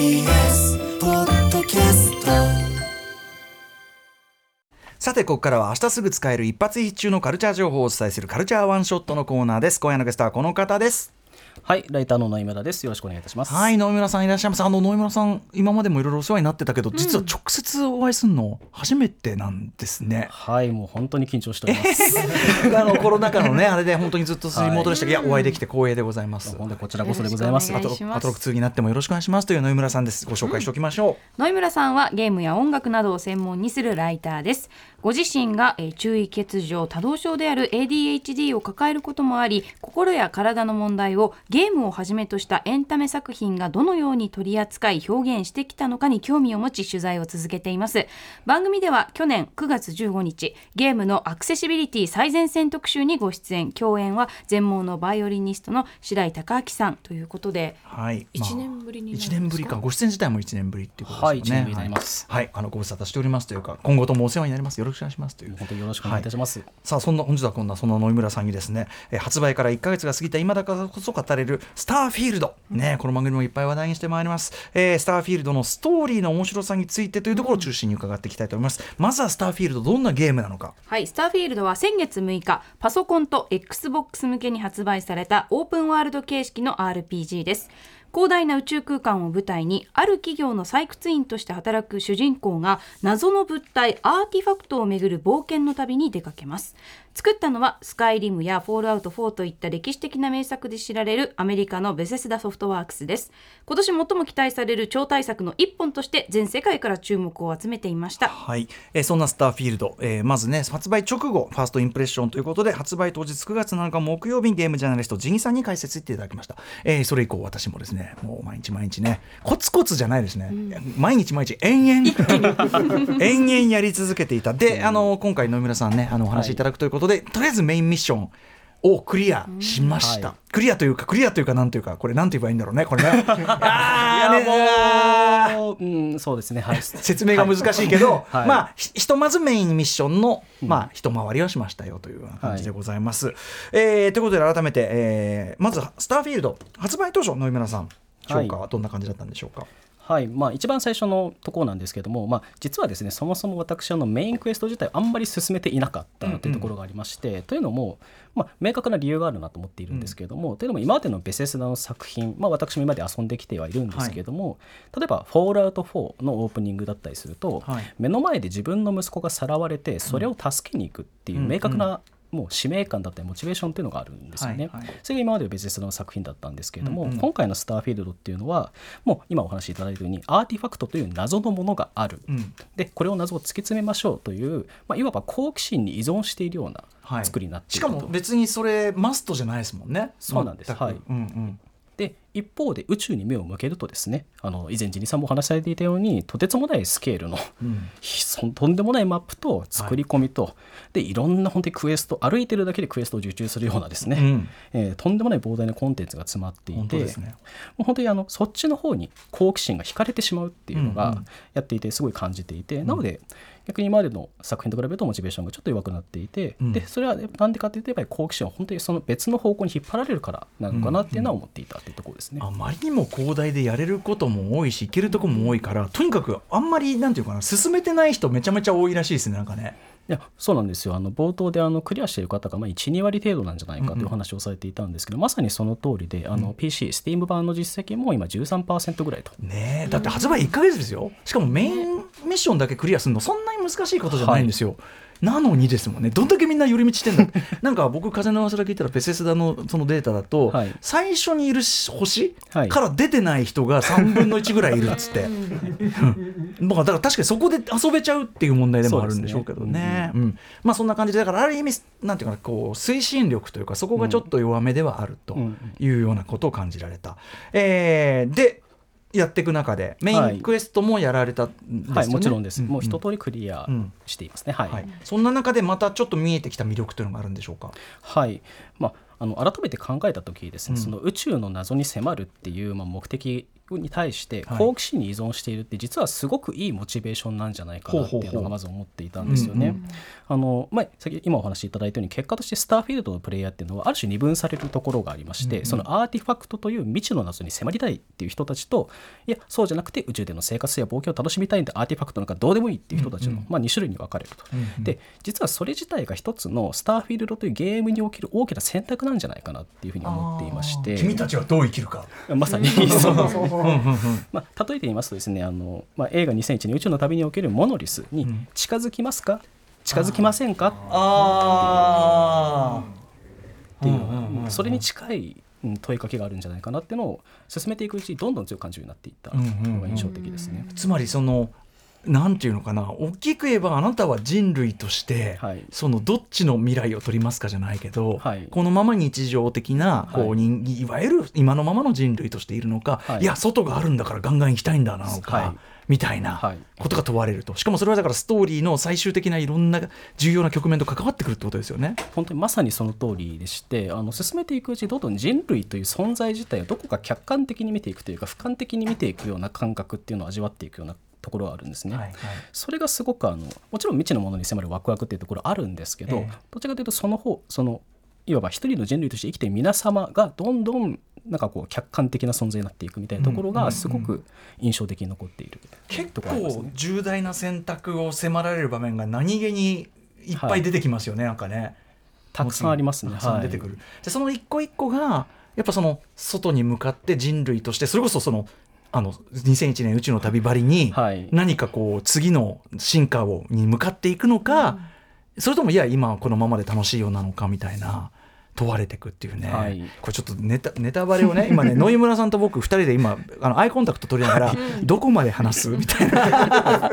TBS ポッドキャスト。さてここからは明日すぐ使える一発必中のカルチャー情報をお伝えするカルチャーワンショットのコーナーです。今夜のゲストはこの方です。はい、ライターの野井村です。よろしくお願いいたします。はい野村さんいらっしゃいます。あの野村さん今までもいろいろお世話になってたけど、実は直接お会いするの初めてなんですね。はい、もう本当に緊張しております。あのコロナ禍のねあれで本当にずっとリモートでしたけど、い、やお会いできて光栄でございます。本当にこちらこそでございます。あとよろしくお願いします。あと通になってもよろしくお願いしますという野村さんです。ご紹介しておきましょう、野井村さんはゲームや音楽などを専門にするライターですご自身が、えー注意欠如多動症である ADHD を抱えることもあり心や体の問題をゲームをはじめとしたエンタメ作品がどのように取り扱い表現してきたのかに興味を持ち取材を続けています。番組では去年9月15日ゲームのアクセシビリティ最前線特集にご出演。共演は全盲のバイオリニストの白井孝明さんということではい、一年ぶりになるんですか？一年ぶりか、ご出演自体も一年ぶりっていうことですよね。はい一年ぶりになります。はい、はいあのご無沙汰しておりますというか、今後ともお世話になります。よろしくお願いしますという。本当によろしくお願いいたします。さあそんな本日はこんなそんな野井村さんにですね、えー発売から1か月が過ぎた今だからこそ語れるスターフィールド、ねこの番組もいっぱい話題にしてまいります、えースターフィールドのストーリーの面白さについてというところを中心に伺っていきたいと思います、まずはスターフィールドどんなゲームなのかはい、スターフィールドは先月6日、パソコンと XBOX 向けに発売されたオープンワールド形式の RPG です。広大な宇宙空間を舞台に、ある企業の採掘員として働く主人公が、謎の物体、アーティファクトをめぐる冒険の旅に出かけます。作ったのは、スカイリムやフォールアウト4といった歴史的な名作で知られるアメリカのベセスダソフトワークスです。今年最も期待される超大作の一本として、全世界から注目を集めていました。はい、えそんなスターフィールド、えーまずね発売直後ファーストインプレッションということで発売当日9月7日木曜日にゲームジャーナリストジギさんに解説していただきました、えーそれ以降私もですねもう毎日毎日ねコツコツじゃないですね、毎日毎日延々。延々やり続けていた。であの今回野村さんねあのお話しいただくということで、とりあえずメインミッションをクリアしました、はい。クリアというかクリアというかなんというかこれなんて言えばいいんだろうねこれね。ああー。もう、うん、そうですね。はい。説明が難しいけど、はい。まあひひとまずメインミッションの、まあ一回りはしましたよというような感じでございます。えーということで改めて、えーまずスターフィールド発売当初野井村さん評価はどんな感じだったんでしょうか？はい。まあ、一番最初のところなんですけども、まあ、実はですねそもそも私あのメインクエスト自体をあんまり進めていなかったというところがありまして、というのも、まあ、明確な理由があるなと思っているんですけれども、というのも今までのベセスダの作品、まあ、私も今まで遊んできてはいるんですけれども、例えば「フォールアウト4」のオープニングだったりすると、はい。目の前で自分の息子がさらわれてそれを助けに行くっていう明確な、もう使命感だったりモチベーションっていうのがあるんですよね。はいはい。それが今までのベゼスの作品だったんですけれども、うんうん。今回の「スターフィールド」っていうのはもう今お話しいただいたようにアーティファクトという謎のものがある、うん。でこれを謎を突き詰めましょうという、まあ、いわば好奇心に依存しているようなはい。作りになっていしると、かも別にそれマストじゃないですもんね。そうなんです。はい。うんうん。で一方で宇宙に目を向けるとですねあの以前ジニさんもお話しされていたようにとてつもないスケールの、ひそ とんでもないマップと作り込みと、でいろんな本当にクエスト歩いてるだけでクエストを受注するようなですね、うん。えーとんでもない膨大なコンテンツが詰まってい本当てですね。もう本当にあのそっちの方に好奇心が惹かれてしまうっていうのうんうがん。やっていてすごい感じていて、なので逆に今までの作品と比べるとモチベーションがちょっと弱くなっていて、うん。でそれはなんでかっていうとやっぱり好奇心は本当にその別の方向に引っ張られるからなのかなっていうのは思っていたっていうところですね。あまりにも広大でやれることも多いし行けるとこも多いからとにかくあんまりなんていうかな進めてない人めちゃめちゃ多いらしいですねなんかね。いやそうなんですよ。あの冒頭であのクリアしている方がまあ12割程度なんじゃないかというお話をされていたんですけど、まさにその通りであの PC、Steam 版の実績も今13%ぐらいと。ねえだって発売1か月ですよ。しかもメインミッションだけクリアするのそんなに難しいことじゃないんですよ、なのにですもんね。どんだけみんな寄り道してんだ なんか僕風の噂だけ聞いたらペセスダのそのデータだと、はい。最初にいる星はい。から出てない人が3分の1ぐらいいるっつって、だから確かにそこで遊べちゃうっていう問題でもあるんでしょうけどね。うんまあそんな感じでだからある意味なんていうかなこう推進力というかそこがちょっと弱めではあるというようなことを感じられた、えーでやっていく中でメインクエストもやられたんですよね、はい、もちろんです、うもう一通りクリアうん。していますね。はい、はい、そんな中でまたちょっと見えてきた魅力というのがあるんでしょうか？はい。まあ、あの改めて考えた時ですね、うん。その宇宙の謎に迫るっていう、まあ、目的に対してはい。好奇心に依存しているって実はすごくいいモチベーションなんじゃないかなっていうのがまず思っていたんですよね。あのまあ、先今お話しいただいたように結果としてスターフィールドのプレイヤーっていうのはある種二分されるところがありまして、うんうんそのアーティファクトという未知の謎に迫りたいっていう人たちといやそうじゃなくて宇宙での生活や冒険を楽しみたいんでアーティファクトなんかどうでもいいっていう人たちの、うんうん。まあ、2種類に分かれると。うんうんで実はそれ自体が一つのスターフィールドというゲームにおける大きな選択なんじゃないかなっていうふうに思っていまして。君たちはどう生きるか。まさに そうですねうんうんうん。まあ、例えて言いますとですねあの、まあ、映画2001年宇宙の旅におけるモノリスにん。近づきますか？近づきませんか？あっていう。それに近いうん問いかけがあるんじゃないかなっていうのを進めていくうちにどんどん強く感じるようになっていったのが印象的ですね。つまりそのなんていうのかな大きく言えばあなたは人類として、はい。そのどっちの未来を取りますかじゃないけど、はい。このまま日常的なこう、はい人いわゆる今のままの人類としているのか、はい。い、や外があるんだからガンガン行きたいんだなのか、はい。みたいなはい。ことが問われると。しかもそれはだからストーリーの最終的ないろんな重要な局面と関わってくるってことですよね。本当にまさにその通りでしてあの進めていくうちにどんどん人類という存在自体をどこか客観的に見ていくというか俯瞰的に見ていくような感覚っていうのを味わっていくようなところがあるんですね。はいはいそれがすごくあのもちろん未知のものに迫るワクワクっていうところあるんですけど、ええどちらかというとその方そのいわば一人の人類として生きている皆様がどんどんなんかこう客観的な存在になっていくみたいなところがすごく印象的に残っている結ところあります構ね。重大な選択を迫られる場面が何気にいっぱい出てきますよね、なんかね。たくさんありますね。たくさんはい出てくる。でその一個一個がやっぱその外に向かって人類としてそれこそそのあの2001年宇宙の旅ばりに はい。何かこう次の進化をに向かっていくのか、それともいや今はこのままで楽しいようなのかみたいな。問われていくっていうね、はい。これちょっとネタネタバレをね今ね 野井村さんと僕2人で今あのアイコンタクト取りながらどこまで話す？みたいな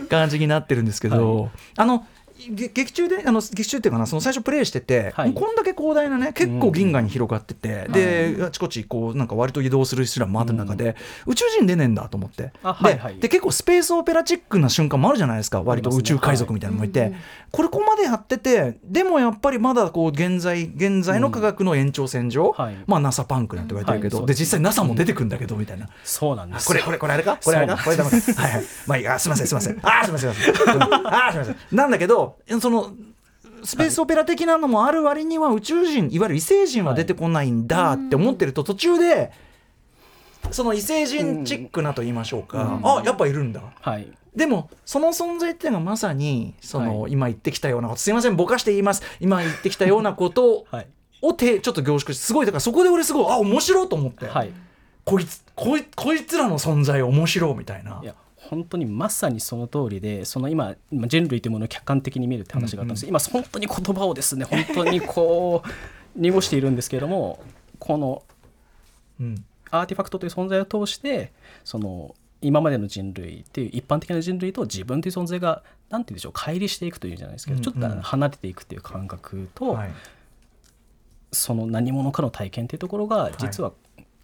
感じになってるんですけど、あのげ劇中であの劇中っていうかなその最初プレイしてて、はい。こんだけ広大なね。結構銀河に広がってて、であちこちこうなんか割と移動する手段もある中で、宇宙人出ねえんだと思って、はいはい。で結構スペースオペラチックな瞬間もあるじゃないですか割と宇宙海賊みたいなのもいて、これここまでやっててでもやっぱりまだこう現在現在の科学の延長線上、はい。まあ NASA パンクなんて言われてるけど、はいで実際 NASA も出てくんだけどみたいな。そうなんです。これこれこれあれか？これあれか？これダメかはいはい。まあいいあすいません。すいません。あーすいません。すいません。うん。あーすいません。なんだけどそのスペースオペラ的なのもある割には宇宙人いわゆる異星人は出てこないんだって思ってると途中でその異星人チックなと言いましょうか、あやっぱいるんだ。はい。でもその存在っていうのがまさにその、はい。今言ってきたようなこと。すいませんぼかして言います。今言ってきたようなこと はい。をてちょっと凝縮してすごいだからそこで俺すごいあ面白いと思って、はい。こいつこいこいつらの存在面白いみたいな。いや本当にまさにその通りでその今今人類というものを客観的に見るって話があったんです、今本当に言葉をですね本当にこう濁しているんですけれどもこのうん。アーティファクトという存在を通してその今までの人類っていう一般的な人類と自分という存在がなんて言うんでしょう乖離していくというんじゃないですけど、うんちょっと離れていくっていう感覚と、はい。その何者かの体験っていうところが実は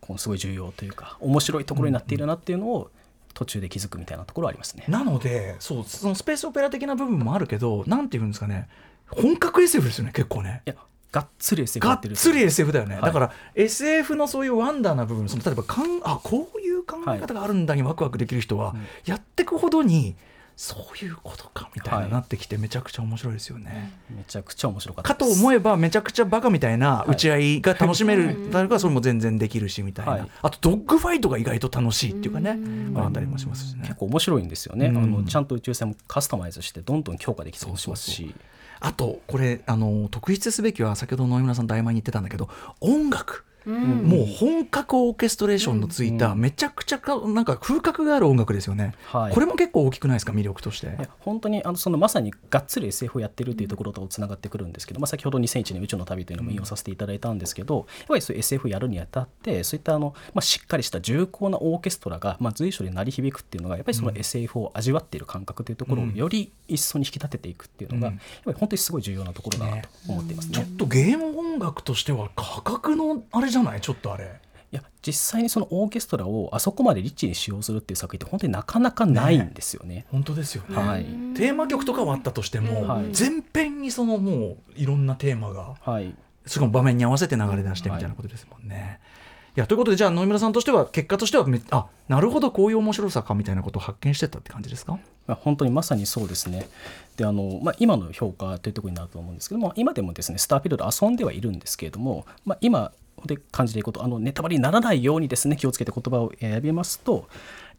このすごい重要というか面白いところになっているなっていうのを途中で気づくみたいなところはありますね。なのでそうそのスペースオペラ的な部分もあるけどなんていうんですかね本格 SF ですよね結構ね。いやがっつり SF がやっつり SF だよね、はい。だから SF のそういうワンダーな部分その例えばかんあこういう考え方があるんだにワクワクできる人は、やってくほどにそういうことかみたいな、はい。なってきてめちゃくちゃ面白いですよね。めちゃくちゃ面白かった。かと思えばめちゃくちゃバカみたいなはい。打ち合いが楽しめる誰かそれも全然できるしみたいな、はい。あとドッグファイトが意外と楽しいっていうかねあったりもしますしね。結構面白いんですよね、うん。あのちゃんと宇宙船もカスタマイズしてどんどん強化できたりもしますし。あとこれあの特筆すべきは先ほど野村さん大前に言ってたんだけど音楽、もう本格オーケストレーションのついためちゃくちゃかなんか風格がある音楽ですよね、はい。これも結構大きくないですか？魅力として。本当にあのそのまさにがっつり SF をやってるっていうところとつながってくるんですけど、まあ、先ほど2001年宇宙の旅というのも引用させていただいたんですけど、やっぱりそう SF やるにあたってそういったあの、まあ、しっかりした重厚なオーケストラが、まあ、随所で鳴り響くっていうのがやっぱりその SF を味わっている感覚というところをより一層に引き立てていくっていうのが、うん。やっぱり本当にすごい重要なところだなと思っていますね。ちょっとゲーム音楽としては価格のあれじゃない？ちょっとあれ。いや実際にそのオーケストラをあそこまでリッチに使用するっていう作品って本当になかなかないんですよね。本当ですよね、はい、テーマ曲とかはあったとしても、はい。全編にそのもういろんなテーマがはい。しかも場面に合わせて流れ出してみたいなことですもんね。いやということでじゃあ野村さんとしては結果としてはめあなるほどこういう面白さかみたいなことを発見してったって感じですか？まあ、本当にまさにそうですね。であのまあ、今の評価というところになると思うんですけども今でもですねスターフィールド遊んではいるんですけれども、まあ、今で感じていることあのネタバレにならないようにですね気をつけて言葉を選びますと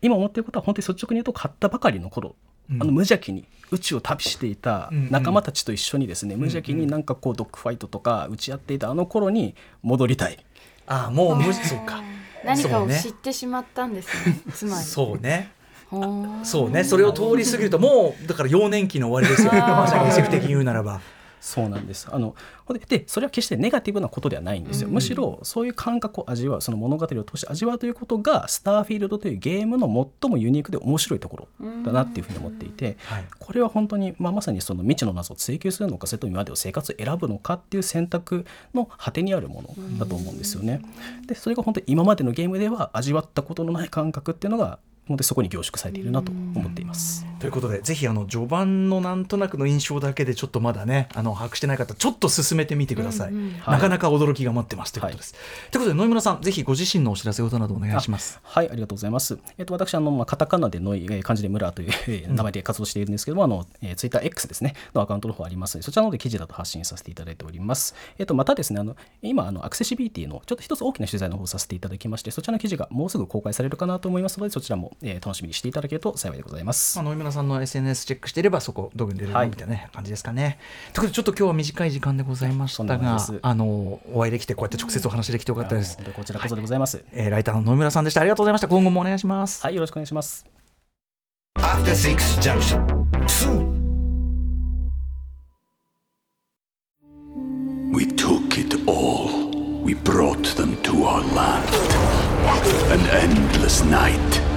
今思っていることは本当に率直に言うと買ったばかりの頃、あの無邪気に宇宙を旅していた仲間たちと一緒にですね、無邪気になんかこうドッグファイトとか打ち合っていたあの頃に戻りたい。ああもう無そうか。何かを知ってしまったんですね。つまり。そうね。そうね。それを通り過ぎるともうだから幼年期の終わりですよ。まさに SF 的に言うならば。そうなんです。あのででそれは決してネガティブなことではないんですよ、むしろそういう感覚を味わうその物語を通して味わうということがスターフィールドというゲームの最もユニークで面白いところだなっていうふうに思っていて、はいこれは本当に、まあ、まさにその未知の謎を追求するのかそれとも今までの生活を選ぶのかっていう選択の果てにあるものだと思うんですよね。でそれが本当に今までのゲームでは味わったことのない感覚っていうのが本当にそこに凝縮されているなと思っています。ということでぜひあの序盤のなんとなくの印象だけでちょっとまだねあの把握してない方ちょっと進めてみてください、なかなか驚きが待ってますということです、ということで野村さんぜひご自身のお知らせ事などお願いします。はい、ありがとうございます。えっと、私、あの、まあ、カタカナでの、えー漢字でムラというえー名前で活動しているんですけども、あの、えー、ツイッター X ですね、のアカウントの方あります。ので、そちらの方で記事だと発信させていただいております。えっと、またですね、あの、今、あの、アクセシビリティの、ちょっと一つ大きな取材の方をさせていただきまして、そちらの記事がもうすぐ公開されるかなと思いますので、そちらも、えー楽しみにしていただけると幸いでございます。まあ、野村さんの SNS チェックしていればそこどこに出るのはいみたいな、ね感じですかね。ということでちょっと今日は短い時間でございましたがあのお会いできてこうやって直接お話できてよかったです本。当にこちらこそでございます。えーライターの野村さんでしたありがとうございました今後もお願いします。はい、よろしくお願いします。After Six Junction. 2. We took it all. We brought them to our land. An endless night,